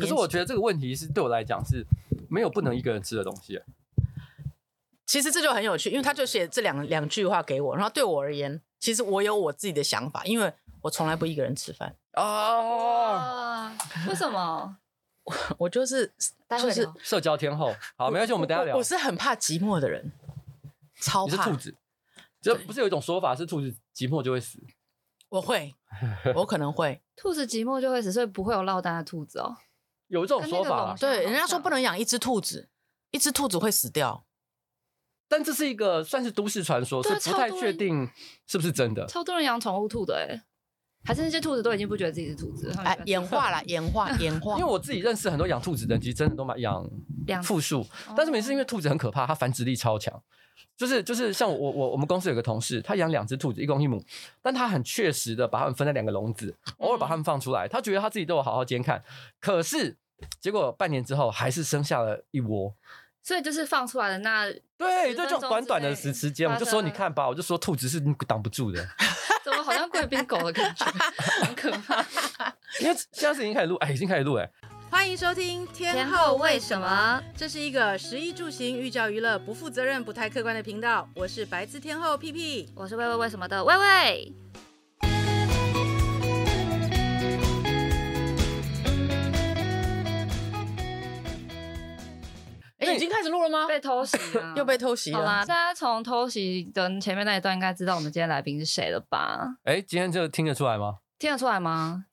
可是我觉得这个问题是对我来讲是没有不能一个人吃的东西。其实这就很有趣，因为他就写这两两句话给我，然后对我而言，其实我有我自己的想法，因为我从来不一个人吃饭。哦，为什么？我 我就是就是社交天后。好，没关系，我们等下聊。我是很怕寂寞的人，超怕。你是兔子，就不是有一种说法是兔子寂寞就会死？我会，我可能会。兔子寂寞就会死，所以不会有落单的兔子哦。有这种说法，对，人家说不能养一只兔子，一只兔子会死掉。但这是一个算是都市传说，是不太确定是不是真的。超多人养宠物兔的哎，还是那些兔子都已经不觉得自己是兔子了？哎，演化了，演化，演化。因为我自己认识很多养兔子的人，其实真的都蛮养复数，但是每次因为兔子很可怕，它繁殖力超强。就是就是像我我我们公司有个同事，他养两只兔子，一公一母，但他很确实的把它们分在两个笼子，偶尔把它们放出来，他觉得他自己都有好好监看，可是结果半年之后还是生下了一窝。所以就是放出来的那对，就这种短短的时时间，我就说你看吧，我就说兔子是挡不住的，怎么好像贵宾狗的感觉，很可怕。因为现在是已经开始录，哎，已经开始录哎。欢迎收听天后为什么？这是一个食衣住行寓教于乐、不负责任、不太客观的频道。我是白字天后屁屁，我是喂喂为什么的魏魏。已经开始录了吗？被偷袭了，又被偷袭了。好啦，大家从偷袭的前面那一段应该知道我们今天来宾是谁了吧？哎，今天这听得出来吗？听得出来吗？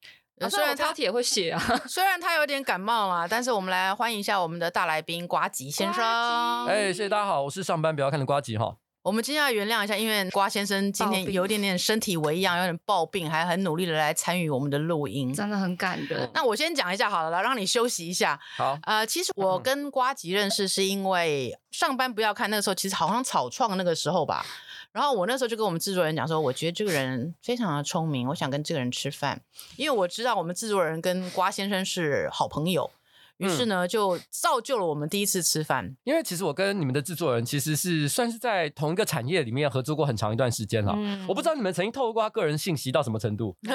虽然他也会写啊，虽然他有点感冒啦，但是我们来欢迎一下我们的大来宾瓜吉先生。哎，谢谢大家好，我是上班不要看的瓜吉哈。我们今天要原谅一下，因为瓜先生今天有一点点身体微恙，有点暴病，还很努力的来参与我们的录音，真的很感人。那我先讲一下好了，来让你休息一下。好，呃，其实我跟瓜吉认识是因为上班不要看那个时候，其实好像草创那个时候吧。然后我那时候就跟我们制作人讲说，我觉得这个人非常的聪明，我想跟这个人吃饭，因为我知道我们制作人跟瓜先生是好朋友。于是呢，就造就了我们第一次吃饭。因为其实我跟你们的制作人其实是算是在同一个产业里面合作过很长一段时间了。嗯、我不知道你们曾经透露过他个人信息到什么程度。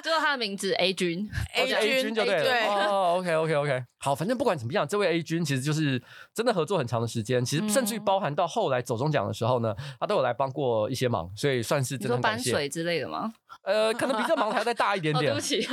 就是他的名字 A 君，A 君 A 君就对了。对哦，OK OK OK。好，反正不管怎么样，这位 A 君其实就是真的合作很长的时间。其实甚至于包含到后来走中奖的时候呢，他都有来帮过一些忙，所以算是真的很感谢。搬水之类的吗？呃，可能比这忙还要再大一点点。哦、对不起。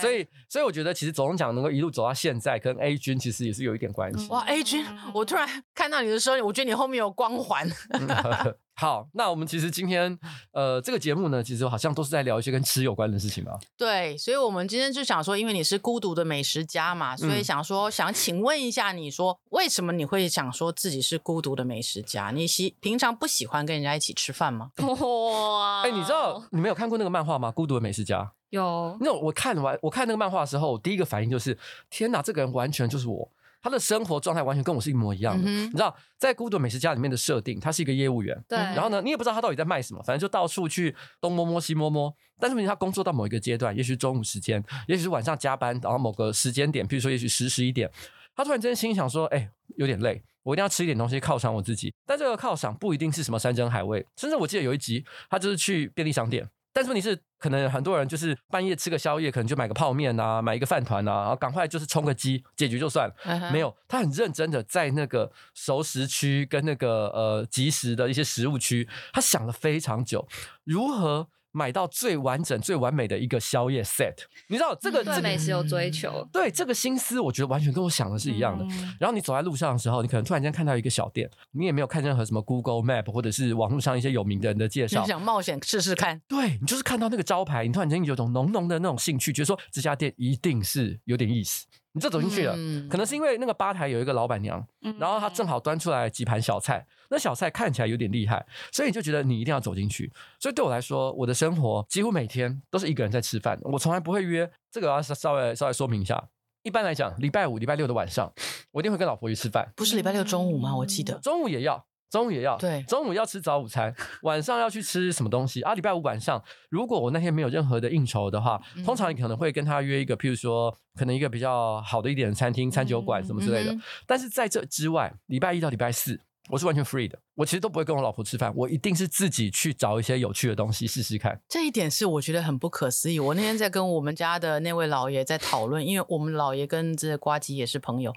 所以，所以我觉得其实走中奖能够一路走到现在，跟 A 君其实也是有一点关系。哇，A 君，我突然看到你的时候，我觉得你后面有光环。嗯好，那我们其实今天，呃，这个节目呢，其实好像都是在聊一些跟吃有关的事情嘛。对，所以我们今天就想说，因为你是孤独的美食家嘛，所以想说，嗯、想请问一下，你说为什么你会想说自己是孤独的美食家？你喜平常不喜欢跟人家一起吃饭吗？哇！哎，你知道你没有看过那个漫画吗？《孤独的美食家》有。那我看完我看那个漫画的时候，我第一个反应就是，天哪，这个人完全就是我。他的生活状态完全跟我是一模一样的，嗯、你知道，在《孤独美食家》里面的设定，他是一个业务员，对。然后呢，你也不知道他到底在卖什么，反正就到处去东摸摸西摸摸。但是他工作到某一个阶段，也许中午时间，也许是晚上加班，然后某个时间点，比如说也许十十一点，他突然间心想说：“哎、欸，有点累，我一定要吃一点东西犒赏我自己。”但这个犒赏不一定是什么山珍海味，甚至我记得有一集，他就是去便利商店。但是问题是，可能很多人就是半夜吃个宵夜，可能就买个泡面啊，买一个饭团啊，然后赶快就是充个机，解决就算了。Uh huh. 没有，他很认真的在那个熟食区跟那个呃即食的一些食物区，他想了非常久，如何。买到最完整、最完美的一个宵夜 set，你知道这个对美食有追求，对这个心思，我觉得完全跟我想的是一样的。嗯、然后你走在路上的时候，你可能突然间看到一个小店，你也没有看任何什么 Google Map 或者是网络上一些有名的人的介绍，你想冒险试试看？对，你就是看到那个招牌，你突然间有种浓浓的那种兴趣，觉得说这家店一定是有点意思。你就走进去了，嗯、可能是因为那个吧台有一个老板娘，嗯、然后她正好端出来几盘小菜，那小菜看起来有点厉害，所以你就觉得你一定要走进去。所以对我来说，我的生活几乎每天都是一个人在吃饭，我从来不会约。这个我要稍微稍微说明一下。一般来讲，礼拜五、礼拜六的晚上，我一定会跟老婆去吃饭。不是礼拜六中午吗？我记得中午也要。中午也要，对，中午要吃早午餐，晚上要去吃什么东西啊？礼拜五晚上，如果我那天没有任何的应酬的话，嗯、通常你可能会跟他约一个，譬如说，可能一个比较好的一点的餐厅、餐酒馆什么之类的。嗯嗯、但是在这之外，礼拜一到礼拜四我是完全 free 的，我其实都不会跟我老婆吃饭，我一定是自己去找一些有趣的东西试试看。这一点是我觉得很不可思议。我那天在跟我们家的那位老爷在讨论，因为我们老爷跟这瓜吉也是朋友，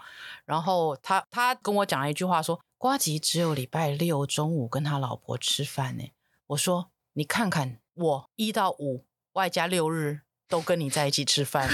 然后他他跟我讲了一句话说，瓜吉只有礼拜六中午跟他老婆吃饭呢。我说你看看我一到五外加六日都跟你在一起吃饭。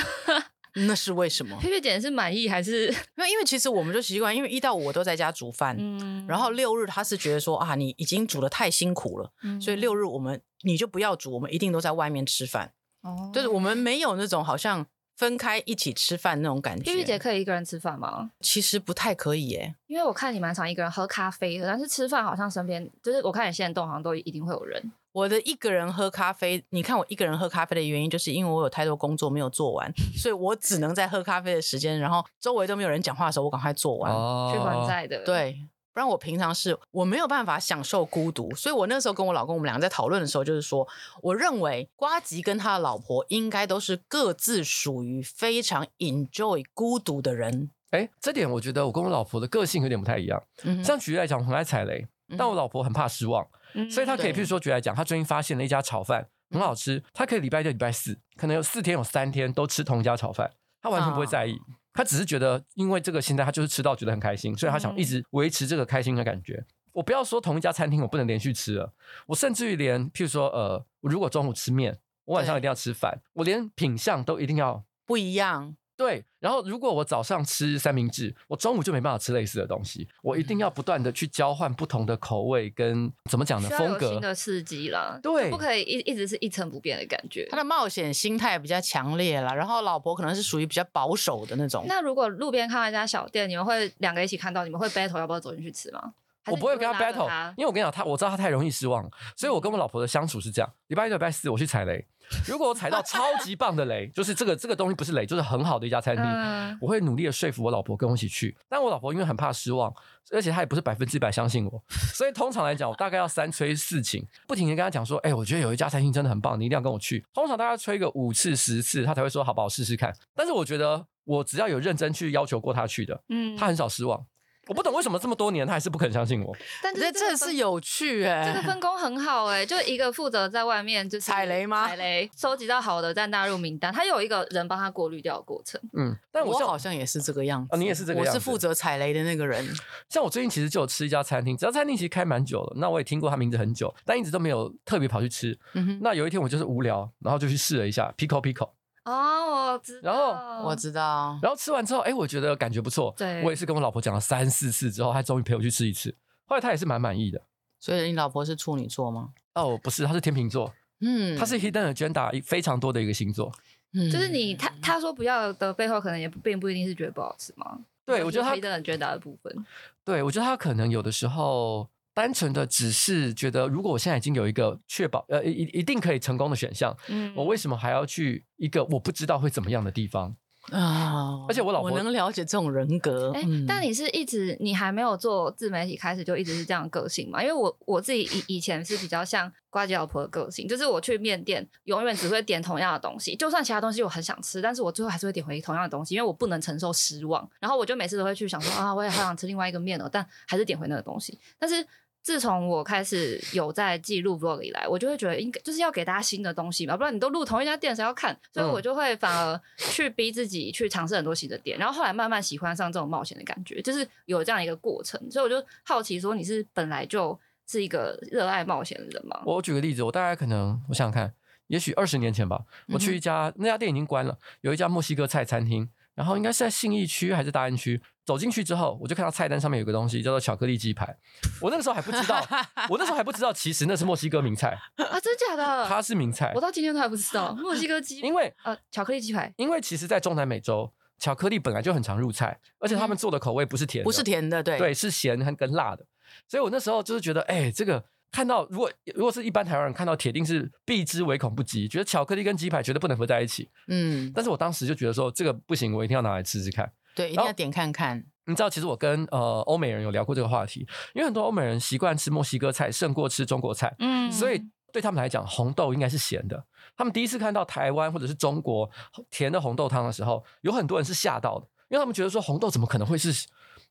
那是为什么？佩佩姐是满意还是？没有，因为其实我们就习惯，因为一到五我都在家煮饭，嗯，然后六日他是觉得说啊，你已经煮的太辛苦了，嗯，所以六日我们你就不要煮，我们一定都在外面吃饭。哦，就是我们没有那种好像分开一起吃饭那种感觉。佩佩姐可以一个人吃饭吗？其实不太可以耶，因为我看你蛮常一个人喝咖啡的，但是吃饭好像身边就是我看你现在动好像都一定会有人。我的一个人喝咖啡，你看我一个人喝咖啡的原因，就是因为我有太多工作没有做完，所以我只能在喝咖啡的时间，然后周围都没有人讲话的时候，我赶快做完。哦，去还债的。对，不然我平常是我没有办法享受孤独，所以我那时候跟我老公，我们两个在讨论的时候，就是说，我认为瓜吉跟他的老婆应该都是各自属于非常 enjoy 孤独的人。哎，这点我觉得我跟我老婆的个性有点不太一样。嗯，像举例来讲，我很爱踩雷，但我老婆很怕失望。所以他可以，譬如说举来讲，他最近发现了一家炒饭很好吃，他可以礼拜六、礼拜四，可能有四天有三天都吃同一家炒饭，他完全不会在意，他只是觉得因为这个现在他就是吃到觉得很开心，所以他想一直维持这个开心的感觉。我不要说同一家餐厅我不能连续吃了，我甚至于连譬如说呃，我如果中午吃面，我晚上一定要吃饭，我连品相都一定要不一样。对，然后如果我早上吃三明治，我中午就没办法吃类似的东西。我一定要不断的去交换不同的口味跟怎么讲呢？风格新的刺激啦，对，不可以一一直是一成不变的感觉。他的冒险心态比较强烈了，然后老婆可能是属于比较保守的那种。那如果路边看到一家小店，你们会两个一起看到，你们会 battle 要不要走进去吃吗？我不会跟他 battle，因为我跟你讲，他我知道他太容易失望，所以我跟我老婆的相处是这样：礼拜一、礼拜四我去踩雷。如果我踩到超级棒的雷，就是这个这个东西不是雷，就是很好的一家餐厅，嗯、我会努力的说服我老婆跟我一起去。但我老婆因为很怕失望，而且她也不是百分之百相信我，所以通常来讲，我大概要三催四请，不停的跟她讲说：“哎、欸，我觉得有一家餐厅真的很棒，你一定要跟我去。”通常大概催个五次十次，她才会说：“好吧，我试试看。”但是我觉得我只要有认真去要求过她去的，嗯，她很少失望。我不懂为什么这么多年他还是不肯相信我，但是这是有趣哎、欸，这个分工很好哎、欸，就一个负责在外面就是踩雷吗？踩雷，收集到好的再纳入名单，他有一个人帮他过滤掉的过程。嗯，但我，我好像也是这个样子，啊、你也是这个样子，我是负责踩雷的那个人。像我最近其实就有吃一家餐厅，这家餐厅其实开蛮久了，那我也听过他名字很久，但一直都没有特别跑去吃。嗯哼，那有一天我就是无聊，然后就去试了一下 Pico Pico。哦，我知道，然后我知道，然后吃完之后，哎，我觉得感觉不错。对，我也是跟我老婆讲了三四次之后，她终于陪我去吃一次。后来她也是蛮满意的。所以你老婆是处女座吗？哦，不是，她是天秤座。嗯，她是 Hidden Agenda 非常多的一个星座。嗯，就是你他他说不要的背后，可能也并不一定是觉得不好吃吗？对，我觉得他 Hidden Agenda 的部分。对，我觉得他可能有的时候。单纯的只是觉得，如果我现在已经有一个确保呃一一定可以成功的选项，嗯，我为什么还要去一个我不知道会怎么样的地方啊？而且我老婆我能了解这种人格，哎、欸，但你是一直你还没有做自媒体开始就一直是这样的个性嘛？因为我我自己以以前是比较像瓜姐老婆的个性，就是我去面店永远只会点同样的东西，就算其他东西我很想吃，但是我最后还是会点回同样的东西，因为我不能承受失望。然后我就每次都会去想说啊，我也好想吃另外一个面哦，但还是点回那个东西，但是。自从我开始有在记录 vlog 以来，我就会觉得应该就是要给大家新的东西嘛，不然你都录同一家店，谁要看？所以我就会反而去逼自己去尝试很多新的店，然后后来慢慢喜欢上这种冒险的感觉，就是有这样一个过程。所以我就好奇说，你是本来就是一个热爱冒险的人吗？我举个例子，我大概可能我想想看，也许二十年前吧，我去一家、嗯、那家店已经关了，有一家墨西哥菜餐厅。然后应该是在信义区还是大安区？走进去之后，我就看到菜单上面有个东西叫做巧克力鸡排。我那个时候还不知道，我那时候还不知道，其实那是墨西哥名菜啊！真假的？它是名菜，我到今天都还不知道 墨西哥鸡。因为呃，巧克力鸡排，因为其实，在中南美洲，巧克力本来就很常入菜，而且他们做的口味不是甜的，不是甜的，对对，是咸和跟辣的。所以我那时候就是觉得，哎，这个。看到如果如果是一般台湾人看到，铁定是避之唯恐不及，觉得巧克力跟鸡排绝对不能合在一起。嗯，但是我当时就觉得说这个不行，我一定要拿来吃吃看。对，一定要点看看。你知道，其实我跟呃欧美人有聊过这个话题，因为很多欧美人习惯吃墨西哥菜胜过吃中国菜。嗯，所以对他们来讲，红豆应该是咸的。他们第一次看到台湾或者是中国甜的红豆汤的时候，有很多人是吓到的，因为他们觉得说红豆怎么可能会是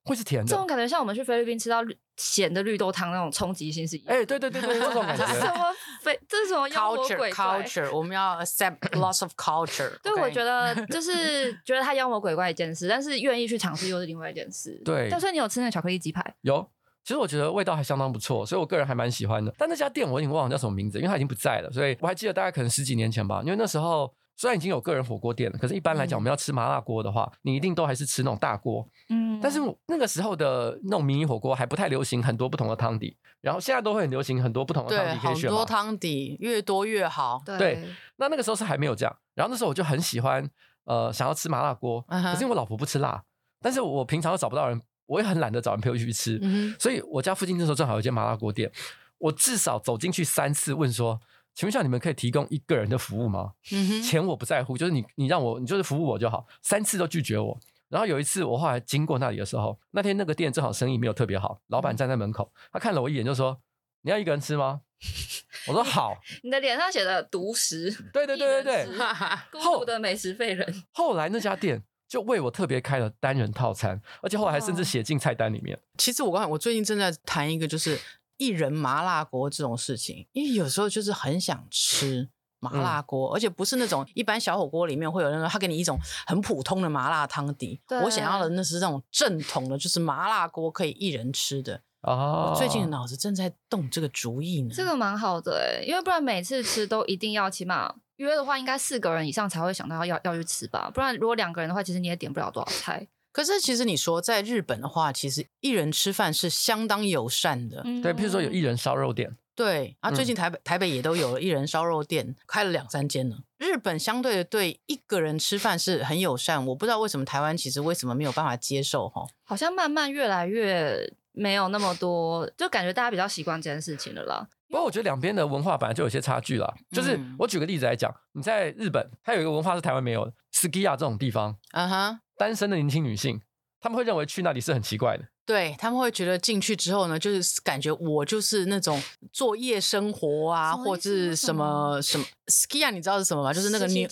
会是甜的。这种感觉像我们去菲律宾吃到咸的绿豆汤那种冲击性是一样。哎、欸，对对对对，这种感觉。什么非？这是什么妖魔鬼怪 culture？我们要 accept lots of culture。对，我觉得 就是觉得它妖魔鬼怪一件事，但是愿意去尝试又是另外一件事。对。但是你有吃那个巧克力鸡排？有。其实我觉得味道还相当不错，所以我个人还蛮喜欢的。但那家店我已经忘了叫什么名字，因为它已经不在了。所以我还记得大概可能十几年前吧，因为那时候虽然已经有个人火锅店了，可是一般来讲，我们要吃麻辣锅的话，你一定都还是吃那种大锅。嗯。但是那个时候的那种迷你火锅还不太流行很多不同的汤底，然后现在都会很流行很多不同的汤底可以选。很多汤底越多越好。对。对。那那个时候是还没有这样，然后那时候我就很喜欢，呃，想要吃麻辣锅，可是因为我老婆不吃辣，但是我平常又找不到人。我也很懒得找人陪我去吃，嗯、所以我家附近那时候正好有一间麻辣锅店，我至少走进去三次，问说：“请问一下，你们可以提供一个人的服务吗？”嗯、钱我不在乎，就是你你让我你就是服务我就好。三次都拒绝我，然后有一次我后来经过那里的时候，那天那个店正好生意没有特别好，老板站在门口，他看了我一眼就说：“你要一个人吃吗？”我说：“好。”你的脸上写的“独食”，对对对对对，孤独的美食废人。后来那家店。就为我特别开了单人套餐，而且后来还甚至写进菜单里面。哦、其实我刚才我最近正在谈一个就是一人麻辣锅这种事情，因为有时候就是很想吃麻辣锅，嗯、而且不是那种一般小火锅里面会有那种他给你一种很普通的麻辣汤底。我想要的那是那种正统的，就是麻辣锅可以一人吃的。哦，我最近的脑子正在动这个主意呢。这个蛮好的哎，因为不然每次吃都一定要起码。约的话，应该四个人以上才会想到要要去吃吧，不然如果两个人的话，其实你也点不了多少菜。可是其实你说在日本的话，其实一人吃饭是相当友善的。对，譬如说有一人烧肉店，对啊，最近台北、嗯、台北也都有了一人烧肉店，开了两三间了。日本相对的对一个人吃饭是很友善，我不知道为什么台湾其实为什么没有办法接受哈？好像慢慢越来越没有那么多，就感觉大家比较习惯这件事情了啦。不过我觉得两边的文化本来就有些差距啦。就是我举个例子来讲，你在日本，它有一个文化是台湾没有的，skiya 这种地方，啊哈，单身的年轻女性，他们会认为去那里是很奇怪的。对，他们会觉得进去之后呢，就是感觉我就是那种做夜生活啊，或者是什么什么 skiya，你知道是什么吗？就是那个女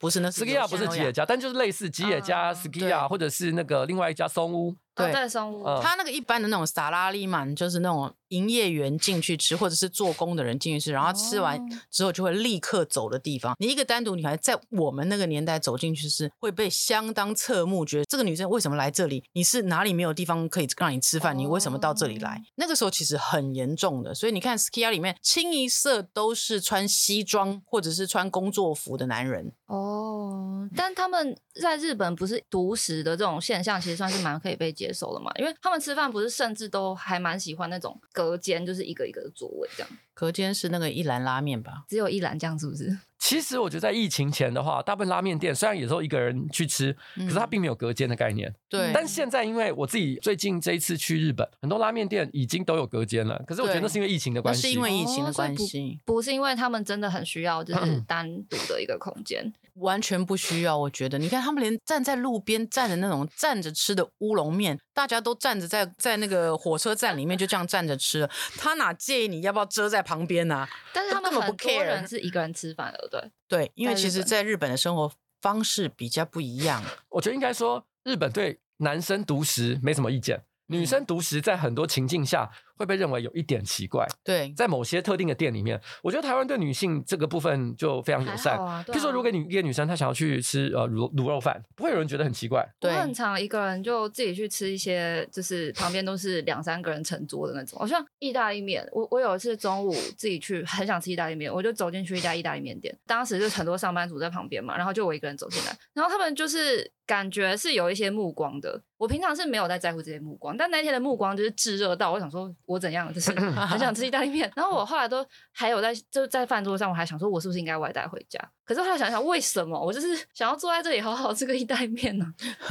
不是那 skiya 不是吉野家，但就是类似吉野家 skiya，或者是那个另外一家松屋。对松屋，他那个一般的那种萨拉利曼，就是那种营业员进去吃，或者是做工的人进去吃，然后吃完之后就会立刻走的地方。你一个单独女孩在我们那个年代走进去是会被相当侧目，觉得这个女生为什么来这里？你是哪里没有地方可以让你吃饭？你为什么到这里来？那个时候其实很严重的。所以你看，skiya 里面清一色都是穿西装或者是穿工作服的男人。哦，但他们在日本不是独食的这种现象，其实算是蛮可以被接受的嘛，因为他们吃饭不是甚至都还蛮喜欢那种隔间，就是一个一个的座位这样。隔间是那个一兰拉面吧？只有一兰这样是不是？其实我觉得在疫情前的话，大部分拉面店虽然有时候一个人去吃，可是它并没有隔间的概念。对。但现在因为我自己最近这一次去日本，很多拉面店已经都有隔间了。可是我觉得那是因为疫情的关系。是因为疫情的关系，不，不是因为他们真的很需要，就是 单独的一个空间。完全不需要，我觉得。你看他们连站在路边站的那种站着吃的乌龙面，大家都站着在在那个火车站里面就这样站着吃了，他哪介意你要不要遮在旁边呢、啊？但是他们很多人是一个人吃饭的，对对，因为其实，在日本的生活方式比较不一样。我觉得应该说，日本对男生独食没什么意见，女生独食在很多情境下。会被认为有一点奇怪。对，在某些特定的店里面，我觉得台湾对女性这个部分就非常友善。啊啊、譬如说，如果你一个女生她想要去吃呃卤卤肉饭，不会有人觉得很奇怪。对，我很常一个人就自己去吃一些，就是旁边都是两三个人成桌的那种，好像意大利面。我我有一次中午自己去，很想吃意大利面，我就走进去一家意大利面店，当时就很多上班族在旁边嘛，然后就我一个人走进来，然后他们就是感觉是有一些目光的。我平常是没有在在乎这些目光，但那天的目光就是炙热到，我想说我怎样就是。很想吃意大利面，然后我后来都还有在就在饭桌上，我还想说，我是不是应该外带回家？可是后来想想，为什么我就是想要坐在这里好好吃个意大利面呢？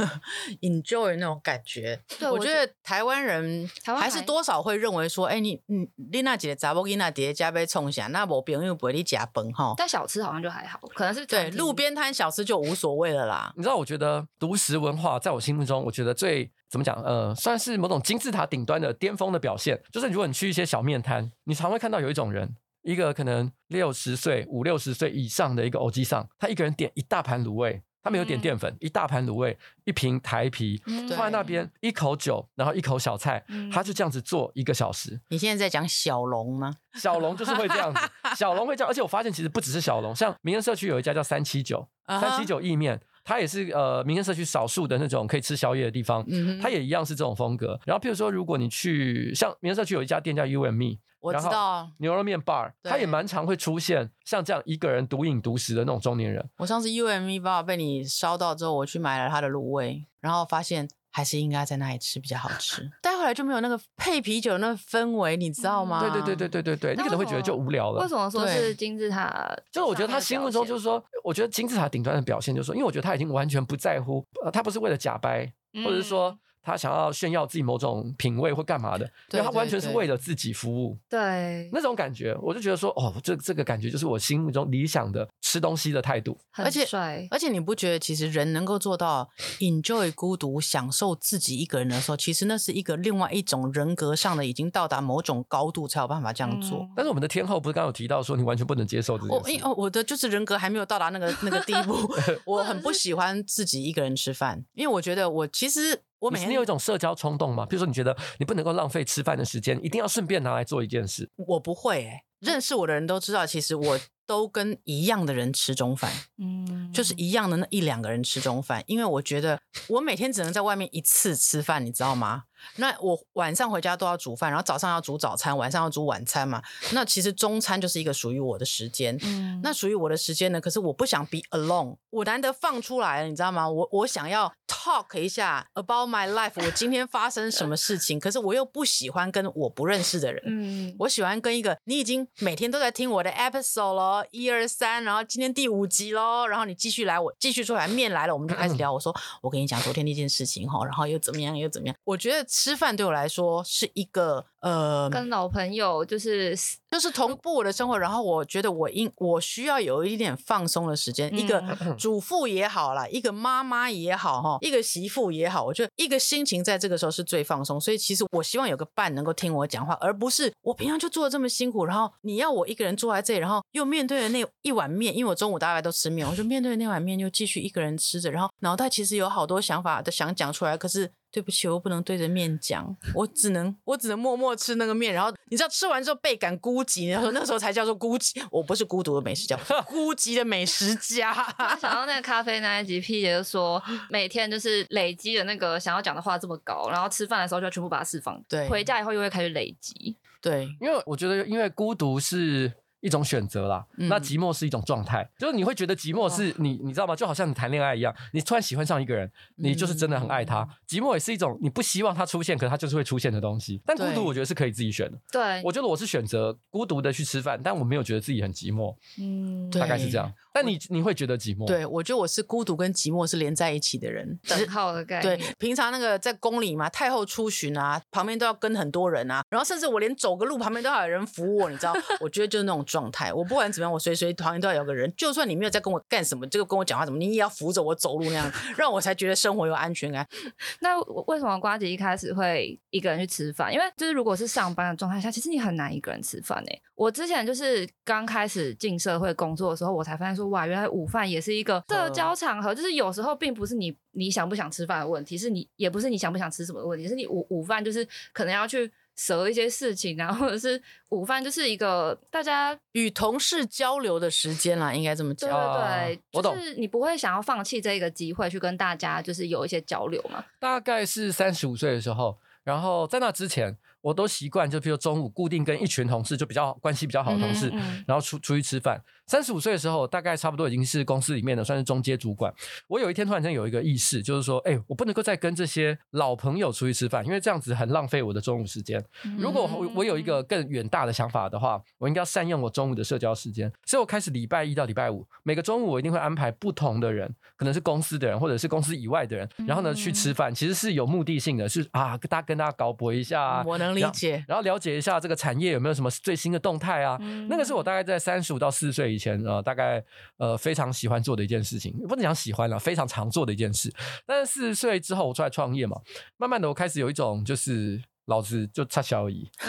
Enjoy 那种感觉。对，我觉得台湾人还是多少会认为说，哎、欸，你你你那几个杂波给那叠加杯冲下，那我朋友不会你加崩哈。但小吃好像就还好，可能是对路边摊小吃就无所谓了啦。你知道，我觉得独食文化在我心目中，我觉得最。怎么讲？呃，算是某种金字塔顶端的巅峰的表现。就是如果你去一些小面摊，你常会看到有一种人，一个可能六十岁、五六十岁以上的一个欧基上，他一个人点一大盘卤味，他没有点淀粉，一大盘卤味，一瓶台啤放在那边，一口酒，然后一口小菜，他就这样子做一个小时。你现在在讲小龙吗？小龙就是会这样子，小龙会这样，而且我发现其实不只是小龙，像民生社区有一家叫三七九，三七九意面。它也是呃，民生社区少数的那种可以吃宵夜的地方，它也一样是这种风格。然后，譬如说，如果你去像民生社区有一家店叫 You and Me，我知道牛肉面 bar，它也蛮常会出现像这样一个人独饮独食的那种中年人。我上次 You and Me bar 被你烧到之后，我去买了它的卤味，然后发现。还是应该在那里吃比较好吃，带回来就没有那个配啤酒那个氛围，你知道吗？对对对对对对对，你可能会觉得就无聊了。为什么说是金字塔？就是我觉得他心目中就是说，我觉得金字塔顶端的表现就是说，因为我觉得他已经完全不在乎，呃，他不是为了假掰，或者是说。他想要炫耀自己某种品味或干嘛的，对，他完全是为了自己服务。对，那种感觉，我就觉得说，哦，这这个感觉就是我心目中理想的吃东西的态度。而且，而且你不觉得，其实人能够做到 enjoy 孤独，享受自己一个人的时候，其实那是一个另外一种人格上的已经到达某种高度才有办法这样做。嗯、但是我们的天后不是刚刚有提到说，你完全不能接受这件事？我，我的就是人格还没有到达那个那个地步。我很不喜欢自己一个人吃饭，因为我觉得我其实。我每天你有一种社交冲动吗？比如说，你觉得你不能够浪费吃饭的时间，一定要顺便拿来做一件事。我不会、欸，认识我的人都知道，其实我 都跟一样的人吃中饭，嗯，就是一样的那一两个人吃中饭，因为我觉得我每天只能在外面一次吃饭，你知道吗？那我晚上回家都要煮饭，然后早上要煮早餐，晚上要煮晚餐嘛。那其实中餐就是一个属于我的时间。嗯，那属于我的时间呢？可是我不想 be alone，我难得放出来了，你知道吗？我我想要 talk 一下 about my life，我今天发生什么事情？可是我又不喜欢跟我不认识的人。嗯，我喜欢跟一个你已经每天都在听我的 episode 了，一二三，然后今天第五集喽，然后你继续来，我继续出来面来了，我们就开始聊。我说我跟你讲昨天那件事情哈，然后又怎么样又怎么样？我觉得。吃饭对我来说是一个呃，跟老朋友就是就是同步我的生活，然后我觉得我应我需要有一点放松的时间。嗯、一个主妇也好啦，一个妈妈也好哈，一个媳妇也好，我觉得一个心情在这个时候是最放松。所以其实我希望有个伴能够听我讲话，而不是我平常就做的这么辛苦，然后你要我一个人坐在这里，然后又面对着那一碗面，因为我中午大概都吃面，我就面对那碗面又继续一个人吃着，然后脑袋其实有好多想法都想讲出来，可是。对不起，我不能对着面讲，我只能我只能默默吃那个面，然后你知道吃完之后倍感孤寂，然后那时候才叫做孤寂。我不是孤独的美食家，孤寂的美食家。想到那个咖啡那一集，P 姐就说每天就是累积的那个想要讲的话这么高，然后吃饭的时候就要全部把它释放，对，回家以后又会开始累积，对，因为我觉得因为孤独是。一种选择啦，那寂寞是一种状态，嗯、就是你会觉得寂寞是你，你知道吗？就好像你谈恋爱一样，你突然喜欢上一个人，你就是真的很爱他。嗯、寂寞也是一种你不希望他出现，可是他就是会出现的东西。但孤独，我觉得是可以自己选的。对，我觉得我是选择孤独的去吃饭，但我没有觉得自己很寂寞。嗯，大概是这样。但你你会觉得寂寞？对，我觉得我是孤独跟寂寞是连在一起的人，等号的概念。对，平常那个在宫里嘛，太后出巡啊，旁边都要跟很多人啊，然后甚至我连走个路旁边都要有人扶我，你知道？我觉得就是那种状态。我不管怎么样，我随随旁边都要有个人，就算你没有在跟我干什么，这个跟我讲话什么，你也要扶着我走路那样，让我才觉得生活有安全感。那为什么瓜姐一开始会一个人去吃饭？因为就是如果是上班的状态下，其实你很难一个人吃饭呢、欸。我之前就是刚开始进社会工作的时候，我才发现说，哇，原来午饭也是一个社交场合，就是有时候并不是你你想不想吃饭的问题，是你也不是你想不想吃什么的问题，是你午午饭就是可能要去舍一些事情，然后或者是午饭就是一个大家与同事交流的时间啦，应该这么讲。对对对，我懂。就是你不会想要放弃这个机会去跟大家就是有一些交流嘛？大概是三十五岁的时候，然后在那之前。我都习惯，就比如中午固定跟一群同事，就比较关系比较好的同事，嗯嗯、然后出出去吃饭。三十五岁的时候，大概差不多已经是公司里面的算是中阶主管。我有一天突然间有一个意识，就是说，哎、欸，我不能够再跟这些老朋友出去吃饭，因为这样子很浪费我的中午时间。如果我我有一个更远大的想法的话，我应该要善用我中午的社交时间。所以我开始礼拜一到礼拜五，每个中午我一定会安排不同的人，可能是公司的人，或者是公司以外的人，然后呢去吃饭，其实是有目的性的，是啊，跟大家跟大家搞博一下啊。我能理解。然后了解一下这个产业有没有什么最新的动态啊？那个是我大概在三十五到四十岁以前呃，大概。呃，非常喜欢做的一件事情，不能讲喜欢了，非常常做的一件事。但是四十岁之后，我出来创业嘛，慢慢的我开始有一种就是老子就差小而已，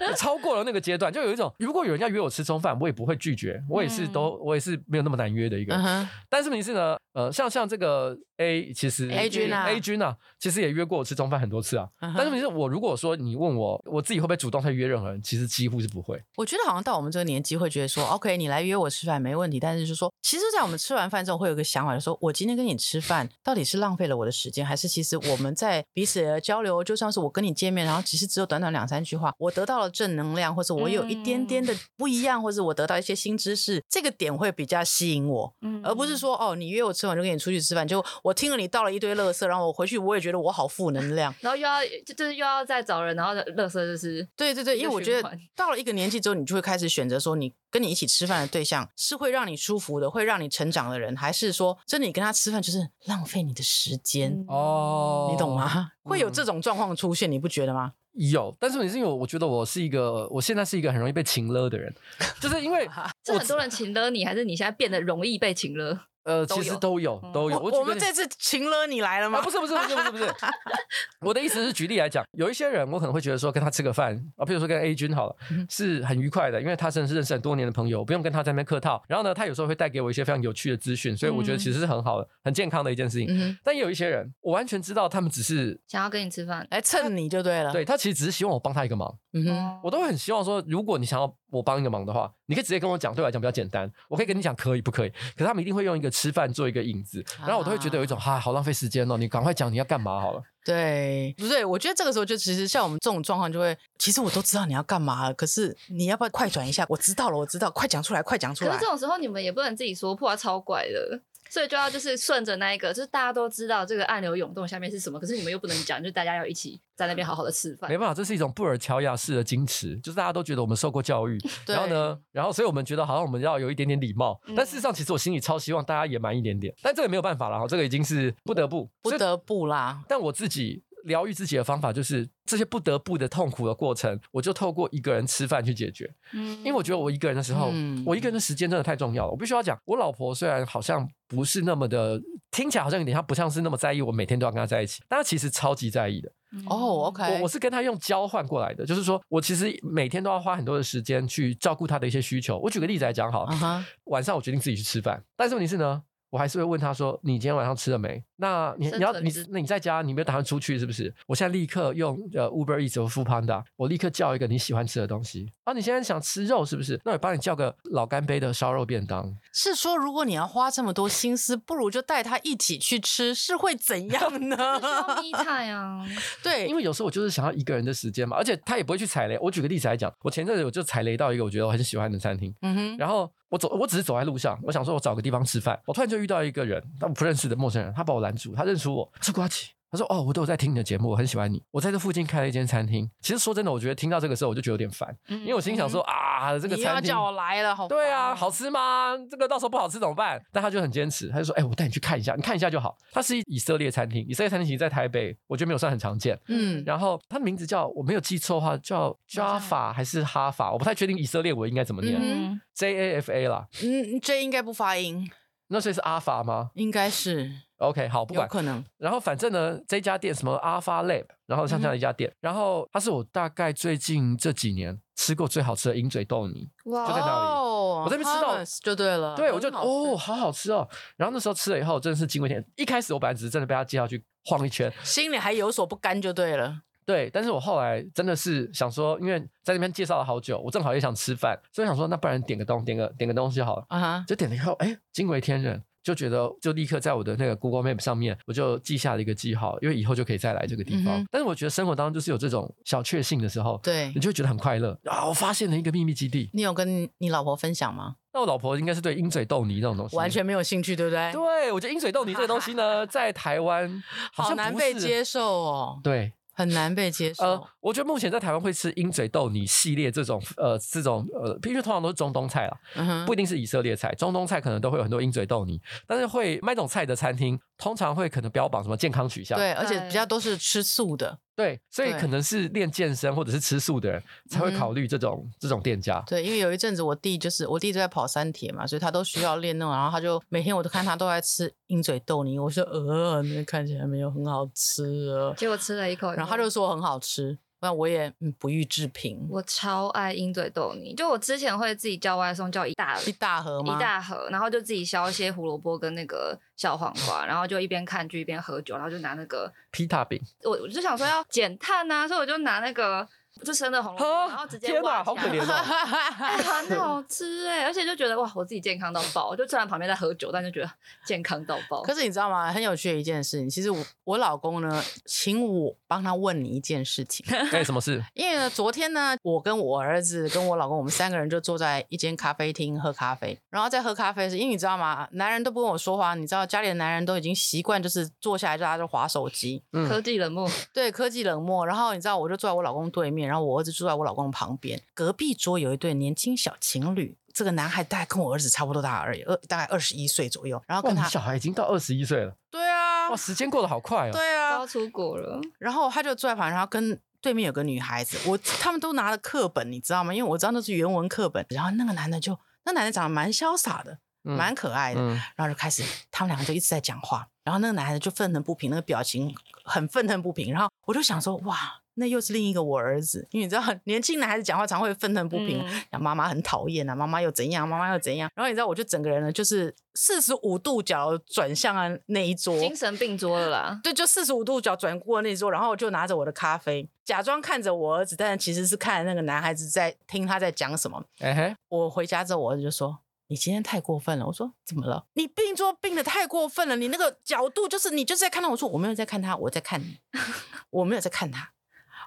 就是超过了那个阶段，就有一种，如果有人要约我吃中饭，我也不会拒绝，我也是都，我也是没有那么难约的一个人。嗯、但是问题是呢，呃，像像这个 A，其实 A 君啊，A 君啊，其实也约过我吃中饭很多次啊。嗯、但是问题是我如果说你问我，我自己会不会主动去约任何人，其实几乎是不会。我觉得好像到我们这个年纪会觉得说，OK，你来约我吃饭没问题，但是就是说，其实，在我们吃完饭之后，会有个想法，就是说我今天跟你吃饭，到底是浪费了我的时间，还是其实我们在彼此的交流，就像是我跟你见面，然后其实只有短短两三句话，我得到了正能量，或者我有一点点的不一样，或者我得到一些新知识，这个点会比较吸引我，而不是说哦，你约我吃完就跟你出去吃饭，就我听了你倒了一堆垃圾，然后我回去我也觉得我好负能量，然后又要就就是又要再找人，然后垃圾就是对对对，因为我觉得到了一个年纪之后，你就会开始选择说，你跟你一起吃饭的对象是会让你舒服的，会让你成长的人，还是说真的你跟他吃饭就是浪费你的时间哦，你懂吗？会有这种状况出现，你不觉得吗？有，但是你是因为我觉得我是一个，我现在是一个很容易被情勒的人，就是因为 是很多人情勒你，还是你现在变得容易被情勒？呃，其实都有，都有。我我们这次请了你来了吗？不是不是不是不是不是。我的意思是举例来讲，有一些人我可能会觉得说跟他吃个饭啊，譬如说跟 A 君好了，是很愉快的，因为他真的是认识很多年的朋友，不用跟他在那边客套。然后呢，他有时候会带给我一些非常有趣的资讯，所以我觉得其实是很好的、很健康的一件事情。但也有一些人，我完全知道他们只是想要跟你吃饭，来蹭你就对了。对，他其实只是希望我帮他一个忙。嗯哼，我都会很希望说，如果你想要我帮一个忙的话，你可以直接跟我讲，对我来讲比较简单。我可以跟你讲可以不可以？可是他们一定会用一个吃饭做一个引子，然后我都会觉得有一种哈、啊，好浪费时间哦。你赶快讲你要干嘛好了。对，不对？我觉得这个时候就其实像我们这种状况，就会其实我都知道你要干嘛，可是你要不要快转一下？我知道了，我知道，快讲出来，快讲出来。可是这种时候你们也不能自己说破，超怪的。所以就要就是顺着那一个，就是大家都知道这个暗流涌动下面是什么，可是你们又不能讲，就大家要一起在那边好好的吃饭。没办法，这是一种布尔乔亚式的矜持，就是大家都觉得我们受过教育，然后呢，然后所以我们觉得好像我们要有一点点礼貌，但事实上其实我心里超希望大家野蛮一点点，但这个没有办法了，这个已经是不得不，不得不啦。但我自己。疗愈自己的方法就是这些不得不的痛苦的过程，我就透过一个人吃饭去解决。嗯，因为我觉得我一个人的时候，嗯、我一个人的时间真的太重要了。我必须要讲，我老婆虽然好像不是那么的，听起来好像有点像不像是那么在意我每天都要跟她在一起，但她其实超级在意的。哦，OK，我我是跟她用交换过来的，就是说我其实每天都要花很多的时间去照顾她的一些需求。我举个例子来讲，好，uh huh. 晚上我决定自己去吃饭，但是问题是呢，我还是会问他说：“你今天晚上吃了没？”那你你要你那你在家你没有打算出去是不是？我现在立刻用呃 Uber Eats 或 Foodpanda，我立刻叫一个你喜欢吃的东西。啊，你现在想吃肉是不是？那我帮你叫个老干杯的烧肉便当。是说如果你要花这么多心思，不如就带他一起去吃，是会怎样呢？咪菜啊，对，因为有时候我就是想要一个人的时间嘛，而且他也不会去踩雷。我举个例子来讲，我前阵子我就踩雷到一个我觉得我很喜欢的餐厅，嗯哼，然后我走我只是走在路上，我想说我找个地方吃饭，我突然就遇到一个人，但我不认识的陌生人，他把我拦住，他认出我。是瓜奇，他说：“哦，我都有在听你的节目，我很喜欢你。我在这附近开了一间餐厅。其实说真的，我觉得听到这个时候，我就觉得有点烦，因为我心想说啊，这个餐厅叫我来了，好对啊，好吃吗？这个到时候不好吃怎么办？但他就很坚持，他就说：哎，我带你去看一下，你看一下就好。它是以色列餐厅，以色列餐厅其实在台北，我觉得没有算很常见。嗯，然后它的名字叫我没有记错的话，叫 Jaffa 还是哈法？我不太确定以色列我应该怎么念，J A F A 啦。嗯，J 应该不发音，那所以是阿法吗？应该是。” OK，好，不管可能。然后反正呢，这家店什么 Alpha Lab，然后像这样一家店，嗯、然后它是我大概最近这几年吃过最好吃的鹰嘴豆泥，哇就在那里。哦、我在那边吃到就对了，对，我就哦，好好吃哦。然后那时候吃了以后，真的是惊为天。一开始我本来只是真的被他介绍去晃一圈，心里还有所不甘，就对了。对，但是我后来真的是想说，因为在那边介绍了好久，我正好也想吃饭，所以想说，那不然点个东，点个点个东西好了。啊哈，就点了以后，哎，惊为天人。就觉得就立刻在我的那个 Google Map 上面，我就记下了一个记号，因为以后就可以再来这个地方。嗯、但是我觉得生活当中就是有这种小确幸的时候，对，你就会觉得很快乐啊！我发现了一个秘密基地。你有跟你老婆分享吗？那我老婆应该是对鹰嘴豆泥这种东西完全没有兴趣，对不对？对，我觉得鹰嘴豆泥这个东西呢，在台湾好，好难被接受哦。对。很难被接受。呃，我觉得目前在台湾会吃鹰嘴豆泥系列这种，呃，这种呃，因为通常都是中东菜啦，不一定是以色列菜，中东菜可能都会有很多鹰嘴豆泥，但是会卖这种菜的餐厅，通常会可能标榜什么健康取向，对，而且比较都是吃素的。对，所以可能是练健身或者是吃素的人才会考虑这种、嗯、这种店家。对，因为有一阵子我弟就是我弟就在跑山铁嘛，所以他都需要练那种，然后他就每天我都看他都在吃鹰嘴豆泥，我说呃，那看起来没有很好吃啊。结果吃了一口，然后他就说很好吃。那我也不予置评。我超爱鹰嘴豆泥，就我之前会自己叫外送，叫一大一大盒吗？一大盒，然后就自己削一些胡萝卜跟那个小黄瓜，然后就一边看剧一边喝酒，然后就拿那个皮塔饼。我我就想说要减碳啊，所以我就拿那个。就生的红萝卜，然后直接天哪，好可怜哦！哎，很好吃哎，而且就觉得哇，我自己健康到爆。就虽然旁边在喝酒，但就觉得健康到爆。可是你知道吗？很有趣的一件事情，其实我我老公呢，请我帮他问你一件事情。哎，什么事？因为呢，昨天呢，我跟我儿子跟我老公，我们三个人就坐在一间咖啡厅喝咖啡。然后在喝咖啡时，因为你知道吗？男人都不跟我说话，你知道家里的男人都已经习惯，就是坐下来就大家就划手机，嗯、科技冷漠。对，科技冷漠。然后你知道，我就坐在我老公对面，然后我儿子住在我老公的旁边，隔壁桌有一对年轻小情侣。这个男孩大概跟我儿子差不多大而已，二大概二十一岁左右。然后跟他小孩已经到二十一岁了。对啊，哇，时间过得好快哦。对啊，都要出国了。然后他就坐在旁边，然后跟对面有个女孩子，我他们都拿了课本，你知道吗？因为我知道那是原文课本。然后那个男的就，那男的长得蛮潇洒的，嗯、蛮可爱的。嗯、然后就开始，他们两个就一直在讲话。然后那个男孩子就愤恨不平，那个表情很愤恨不平。然后我就想说，哇。那又是另一个我儿子，因为你知道，年轻男孩子讲话常会愤恨不平，讲妈妈很讨厌啊，妈妈又怎样，妈妈又怎样。然后你知道，我就整个人呢，就是四十五度角转向啊那一桌，精神病桌了啦。对，就四十五度角转过那一桌，然后就拿着我的咖啡，假装看着我儿子，但是其实是看那个男孩子在听他在讲什么。哎，我回家之后，我儿子就说：“你今天太过分了。”我说：“怎么了？你病桌病的太过分了，你那个角度就是你就是在看他。”我说：“我没有在看他，我在看你，我没有在看他。”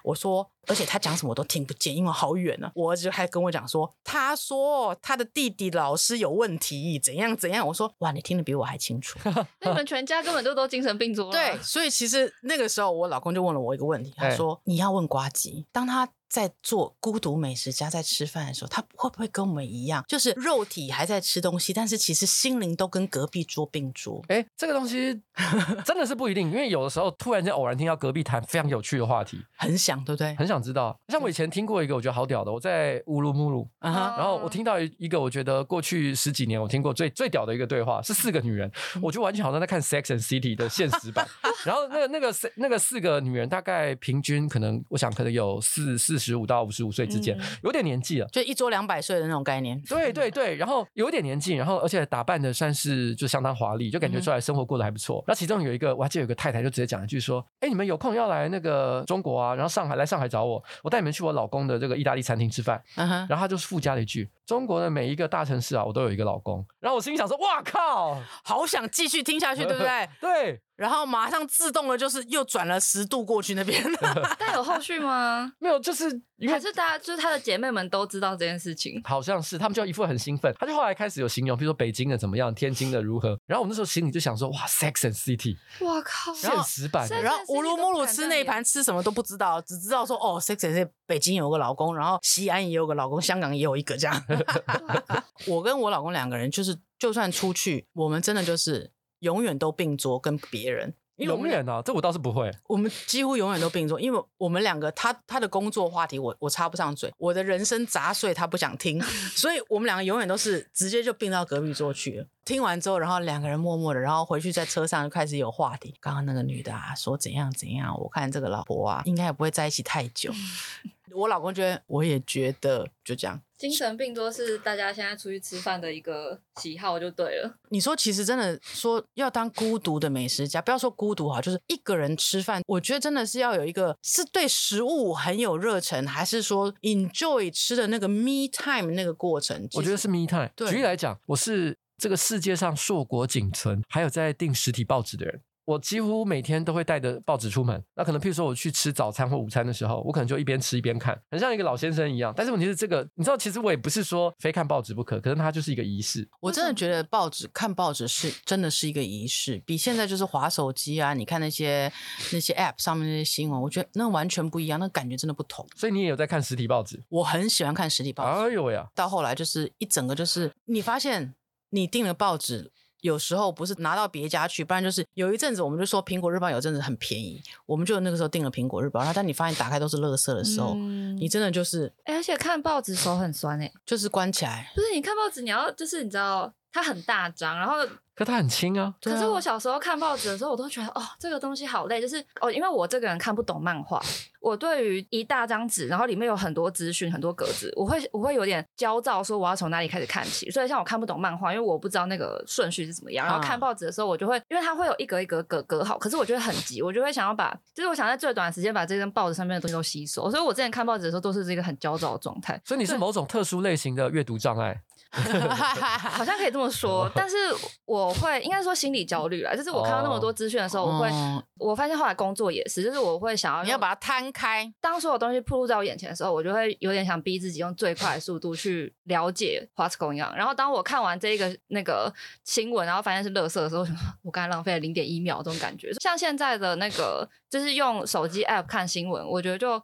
我说，而且他讲什么我都听不见，因为好远呢。我儿子还跟我讲说，他说他的弟弟老师有问题，怎样怎样。我说，哇，你听得比我还清楚。那你们全家根本就都精神病桌。对，所以其实那个时候我老公就问了我一个问题，他说，欸、你要问呱吉，当他。在做孤独美食家在吃饭的时候，他会不会跟我们一样，就是肉体还在吃东西，但是其实心灵都跟隔壁桌并桌？哎，这个东西 真的是不一定，因为有的时候突然间偶然听到隔壁谈非常有趣的话题，很想，对不对？很想知道。像我以前听过一个，我觉得好屌的，我在乌鲁木鲁，嗯、然后我听到一个，我觉得过去十几年我听过最最屌的一个对话，是四个女人，我就完全好像在看《Sex and City》的现实版。然后那个那个那个四个女人大概平均可能，我想可能有四四十五到五十五岁。之间有点年纪了，就一桌两百岁的那种概念。对对对，然后有点年纪，然后而且打扮的算是就相当华丽，就感觉出来生活过得还不错。然后其中有一个，我还记得有个太太就直接讲一句说：“哎，你们有空要来那个中国啊？然后上海来上海找我，我带你们去我老公的这个意大利餐厅吃饭。”然后他就附加了一句：“中国的每一个大城市啊，我都有一个老公。”然后我心里想说：“哇靠，好想继续听下去，对不对？” 对。然后马上自动的，就是又转了十度过去那边。但有后续吗？没有，就是还是大家就是他的姐妹们都知道这件事情。好像是他们就一副很兴奋，他就后来开始有形容，比如说北京的怎么样，天津的如何。然后我们那时候心里就想说，哇，Sex and City，哇靠，现实版。然后乌鲁木鲁吃那一盘吃什么都不知道，只知道说哦，Sex and City，北京有个老公，然后西安也有个老公，香港也有一个这样。我跟我老公两个人，就是就算出去，我们真的就是永远都并桌跟别人。永远啊，这我倒是不会。我们几乎永远都并坐，因为我们两个他他的工作话题我我插不上嘴，我的人生杂碎他不想听，所以我们两个永远都是直接就并到隔壁桌去了。听完之后，然后两个人默默的，然后回去在车上就开始有话题。刚刚那个女的啊，说怎样怎样，我看这个老婆啊，应该也不会在一起太久。我老公觉得，我也觉得，就这样。精神病多是大家现在出去吃饭的一个喜好，就对了。你说，其实真的说要当孤独的美食家，不要说孤独哈，就是一个人吃饭，我觉得真的是要有一个是对食物很有热忱，还是说 enjoy 吃的那个 me time 那个过程？我觉得是 me time。对，举例来讲，我是这个世界上硕果仅存还有在订实体报纸的人。我几乎每天都会带着报纸出门，那可能譬如说我去吃早餐或午餐的时候，我可能就一边吃一边看，很像一个老先生一样。但是问题是，这个你知道，其实我也不是说非看报纸不可，可是它就是一个仪式。我真的觉得报纸看报纸是真的是一个仪式，比现在就是滑手机啊，你看那些那些 App 上面那些新闻，我觉得那完全不一样，那感觉真的不同。所以你也有在看实体报纸？我很喜欢看实体报纸。哎呦呀！到后来就是一整个就是你发现你订了报纸。有时候不是拿到别家去，不然就是有一阵子我们就说苹果日报有阵子很便宜，我们就那个时候订了苹果日报。然后但你发现打开都是垃圾的时候，嗯、你真的就是，而且看报纸手很酸哎，就是关起来。不是你看报纸，你要就是你知道它很大张，然后可它很轻啊。可是我小时候看报纸的时候，我都觉得哦，这个东西好累。就是哦，因为我这个人看不懂漫画，我对于一大张纸，然后里面有很多资讯、很多格子，我会我会有点焦躁，说我要从哪里开始看起。所以像我看不懂漫画，因为我不知道那个顺序是怎么样。然后看报纸的时候，我就会因为它会有一格一格格格好，可是我觉得很急，我就会想要把，就是我想在最短的时间把这张报纸上面的东西都吸收。所以我之前看报纸的时候，都是这个很焦躁的状态。所以你是某种特殊类型的阅读障碍。好像可以这么说，但是我会应该说心理焦虑啦。就是我看到那么多资讯的时候，我会、嗯、我发现后来工作也是，就是我会想要你要把它摊开。当所有东西铺露在我眼前的时候，我就会有点想逼自己用最快的速度去了解 what's going on。然后当我看完这一个那个新闻，然后发现是垃圾的时候，我刚才浪费了零点一秒这种感觉。像现在的那个就是用手机 app 看新闻，我觉得就。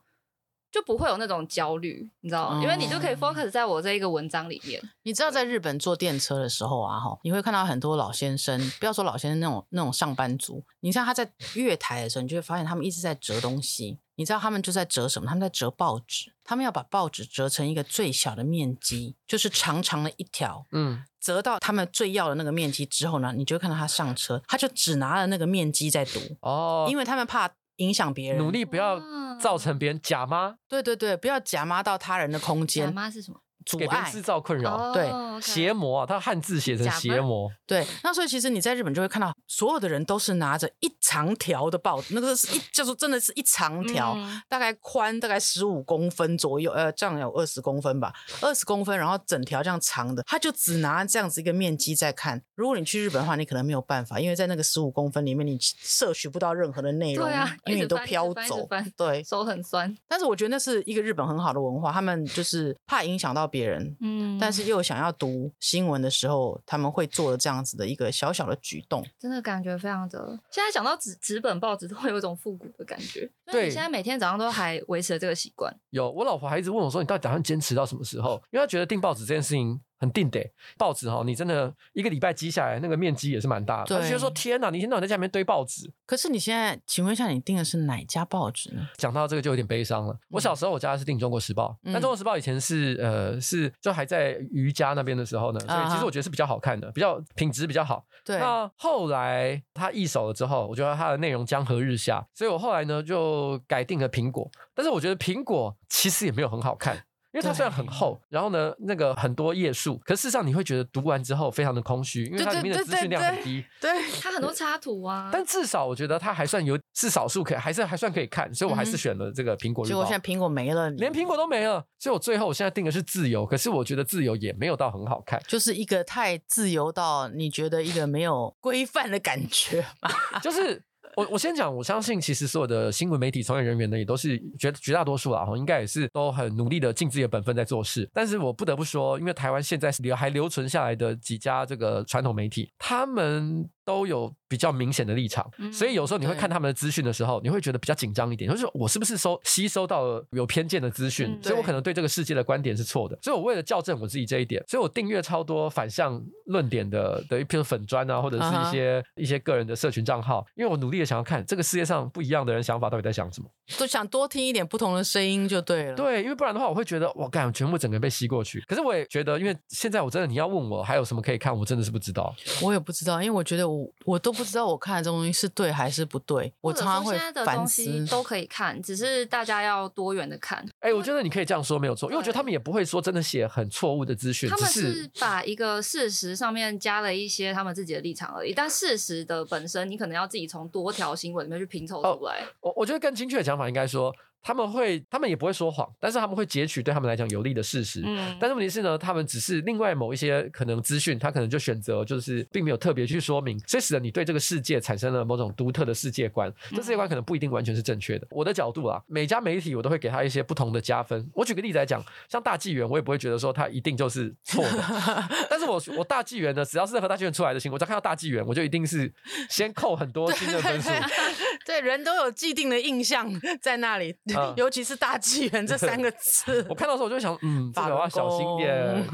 就不会有那种焦虑，你知道吗？因为你就可以 focus 在我这一个文章里面。你知道，在日本坐电车的时候啊，哈，你会看到很多老先生，不要说老先生那种那种上班族，你像他在月台的时候，你就会发现他们一直在折东西。你知道他们就在折什么？他们在折报纸，他们要把报纸折成一个最小的面积，就是长长的一条，嗯，折到他们最要的那个面积之后呢，你就会看到他上车，他就只拿了那个面积在读哦，因为他们怕。影响别人，努力不要造成别人假妈。对对对，不要假妈到他人的空间。假妈是什么？给别人制造困扰。Oh, 对，邪魔啊，他汉字写成邪魔。对，那所以其实你在日本就会看到，所有的人都是拿着一长条的报纸，那个是一叫做真的是一长条，嗯、大概宽大概十五公分左右，呃，这样有二十公分吧，二十公分，然后整条这样长的，他就只拿这样子一个面积在看。如果你去日本的话，你可能没有办法，因为在那个十五公分里面，你摄取不到任何的内容，啊、因为你都飘走，对，手很酸。但是我觉得那是一个日本很好的文化，他们就是怕影响到别人，嗯。但是又想要读新闻的时候，他们会做了这样子的一个小小的举动，真的感觉非常的。现在讲到纸纸本报纸，都会有一种复古的感觉。对，你现在每天早上都还维持了这个习惯。有，我老婆还一直问我说：“你到底打算坚持到什么时候？”因为她觉得订报纸这件事情。很定的，报纸哈，你真的一个礼拜积下来，那个面积也是蛮大的。对，他觉得说天哪，你一天到晚在家里面堆报纸。可是你现在，请问一下，你订的是哪家报纸呢？讲到这个就有点悲伤了。我小时候我家是订《中国时报》，嗯，但《中国时报》以前是呃是就还在瑜家那边的时候呢，所以其实我觉得是比较好看的，比较品质比较好。对。那后来他易手了之后，我觉得它的内容江河日下，所以我后来呢就改订了苹果。但是我觉得苹果其实也没有很好看。因为它虽然很厚，然后呢，那个很多页数，可是事实上你会觉得读完之后非常的空虚，因为它里面的资讯量很低。对，对，它很多插图啊。但至少我觉得它还算有，是少数可以，还是还算可以看，所以我还是选了这个苹果日报。结果现在苹果没了，连苹果都没了，所以我最后我现在定的是自由，可是我觉得自由也没有到很好看，就是一个太自由到你觉得一个没有规范的感觉 就是。我我先讲，我相信其实所有的新闻媒体从业人员呢，也都是绝绝大多数啊，应该也是都很努力的尽自己的本分在做事。但是我不得不说，因为台湾现在留还留存下来的几家这个传统媒体，他们。都有比较明显的立场，所以有时候你会看他们的资讯的时候，你会觉得比较紧张一点，就是我是不是收吸收到了有偏见的资讯，所以我可能对这个世界的观点是错的，所以我为了校正我自己这一点，所以我订阅超多反向论点的的一篇粉专啊，或者是一些一些个人的社群账号，因为我努力的想要看这个世界上不一样的人想法到底在想什么，都想多听一点不同的声音就对了。对，因为不然的话，我会觉得我感全部整个被吸过去。可是我也觉得，因为现在我真的你要问我还有什么可以看，我真的是不知道。我也不知道，因为我觉得我我都不知道。我看的这东西是对还是不对？我常常会反思。都可以看，只是大家要多元的看。哎、欸，我觉得你可以这样说没有错，因为我觉得他们也不会说真的写很错误的资讯，他们是把一个事实上面加了一些他们自己的立场而已。但事实的本身，你可能要自己从多条新闻里面去拼凑出来。我、哦、我觉得更精确的讲法应该说。他们会，他们也不会说谎，但是他们会截取对他们来讲有利的事实。嗯，但是问题是呢，他们只是另外某一些可能资讯，他可能就选择就是并没有特别去说明，所以使得你对这个世界产生了某种独特的世界观。这世界观可能不一定完全是正确的。我的角度啊，每家媒体我都会给他一些不同的加分。我举个例子来讲，像大纪元，我也不会觉得说他一定就是错的。但是我我大纪元呢，只要是任何大纪元出来的新闻，我只要看到大纪元，我就一定是先扣很多新的分数。对，人都有既定的印象在那里，嗯、尤其是大。大纪元这三个 字，我看到的时候我就想，嗯，这个要小心点。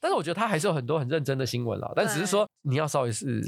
但是我觉得他还是有很多很认真的新闻啦，但只是说你要稍微是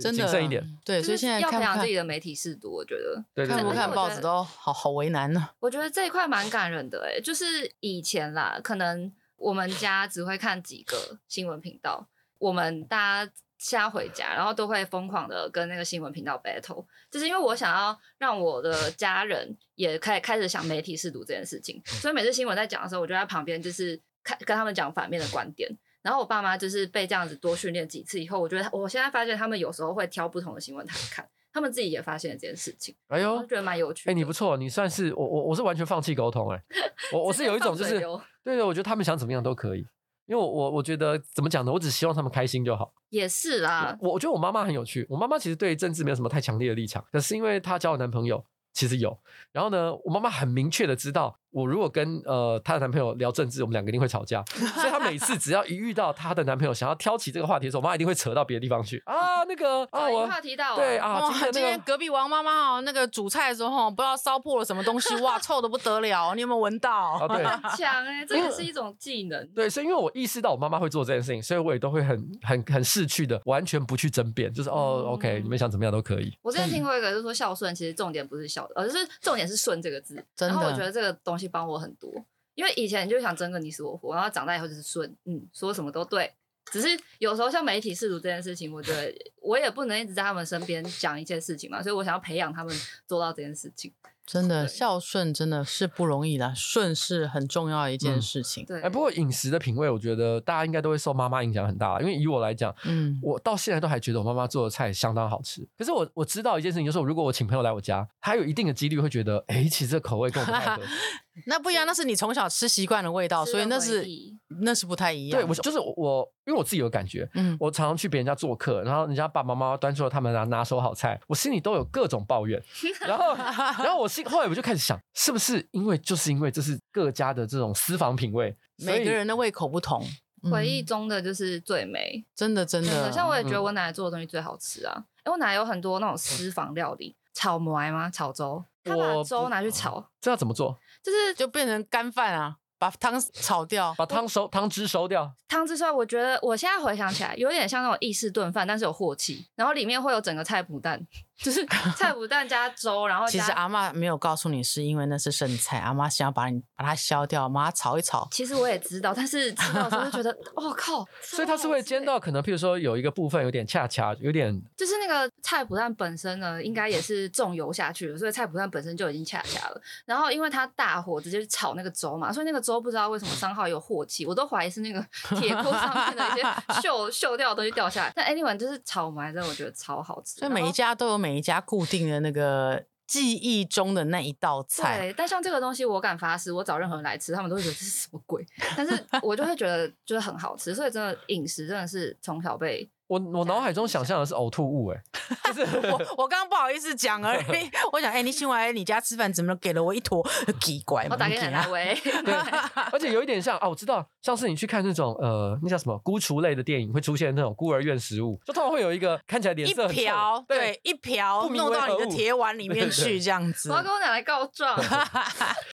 谨慎一点。对，所以现在要培养自己的媒体视读，我觉得。对，看不看报纸都好好为难呢。我觉得这一块蛮感人的，哎，就是以前啦，可能我们家只会看几个新闻频道，我们大家。现在回家，然后都会疯狂的跟那个新闻频道 battle，就是因为我想要让我的家人也开开始想媒体试读这件事情，所以每次新闻在讲的时候，我就在旁边就是看跟他们讲反面的观点。然后我爸妈就是被这样子多训练几次以后，我觉得我现在发现他们有时候会挑不同的新闻台看，他们自己也发现了这件事情。哎呦，我觉得蛮有趣。哎，你不错，你算是我我我是完全放弃沟通哎，我我是有一种就是对对，我觉得他们想怎么样都可以。因为我我我觉得怎么讲呢？我只希望他们开心就好。也是啦，我我觉得我妈妈很有趣。我妈妈其实对政治没有什么太强烈的立场，可是因为她交了男朋友，其实有。然后呢，我妈妈很明确的知道。我如果跟呃她的男朋友聊政治，我们两个一定会吵架。所以她每次只要一遇到她的男朋友想要挑起这个话题的时候，我妈一定会扯到别的地方去啊。那个啊，我话题到对啊，今天，今天隔壁王妈妈哦，那个煮菜的时候不知道烧破了什么东西，哇，臭的不得了。你有没有闻到？啊，对，很强哎，这个是一种技能。对，所以因为我意识到我妈妈会做这件事情，所以我也都会很很很识趣的，完全不去争辩，就是哦，OK，你们想怎么样都可以。我之前听过一个，就是说孝顺其实重点不是孝，而是重点是顺这个字。真的，然后我觉得这个东西帮我很多。因为以前就想争个你死我活，然后长大以后就是顺，嗯，说什么都对。只是有时候像媒体试读这件事情，我觉得我也不能一直在他们身边讲一件事情嘛，所以我想要培养他们做到这件事情。真的孝顺真的是不容易的，顺是很重要的一件事情。嗯、对，哎，不过饮食的品味，我觉得大家应该都会受妈妈影响很大，因为以我来讲，嗯，我到现在都还觉得我妈妈做的菜相当好吃。可是我我知道一件事情，就是如果我请朋友来我家，他有一定的几率会觉得，哎，其实这口味跟我不太合。那不一样，那是你从小吃习惯的味道，所以那是那是不太一样。对，我就是我，因为我自己有感觉，嗯，我常常去别人家做客，然后人家爸爸妈妈端出了他们拿拿手好菜，我心里都有各种抱怨。然后，然后我心后来我就开始想，是不是因为就是因为这是各家的这种私房品味，每个人的胃口不同，回忆中的就是最美，真的真的。像我也觉得我奶奶做的东西最好吃啊，因为我奶奶有很多那种私房料理，炒馍吗？炒粥，她把粥拿去炒，这要怎么做？就是就变成干饭啊，把汤炒掉，把汤收汤汁收掉。汤汁出来，我觉得我现在回想起来，有点像那种意式炖饭，但是有火气，然后里面会有整个菜脯蛋。就是 菜脯蛋加粥，然后其实阿妈没有告诉你，是因为那是剩菜，阿妈想要把你把它削掉，把它炒一炒。其实我也知道，但是知道的时候就觉得，我、哦、靠！所以它是会煎到可能，譬如说有一个部分有点恰恰，有点就是那个菜脯蛋本身呢，应该也是重油下去了，所以菜脯蛋本身就已经恰恰了。然后因为它大火直接去炒那个粥嘛，所以那个粥不知道为什么三号有火气，我都怀疑是那个 铁锅上面的一些锈锈掉的东西掉下来。但 anyway 就是炒埋真的我觉得超好吃。所以每一家都有每每一家固定的那个记忆中的那一道菜，对。但像这个东西，我敢发誓，我找任何人来吃，他们都会觉得这是什么鬼。但是我就会觉得就是很好吃，所以真的饮食真的是从小被。我我脑海中想象的是呕吐物，哎，就是我我刚刚不好意思讲而已。我想，哎，你请我来你家吃饭，怎么给了我一坨 奇怪？我打给奶奶喂。对，而且有一点像啊，我知道，像是你去看那种呃，那叫什么孤雏类的电影，会出现那种孤儿院食物，就通常会有一个看起来脸色，一瓢，对，一瓢弄到你的铁碗里面去这样子。我要跟我奶奶告状。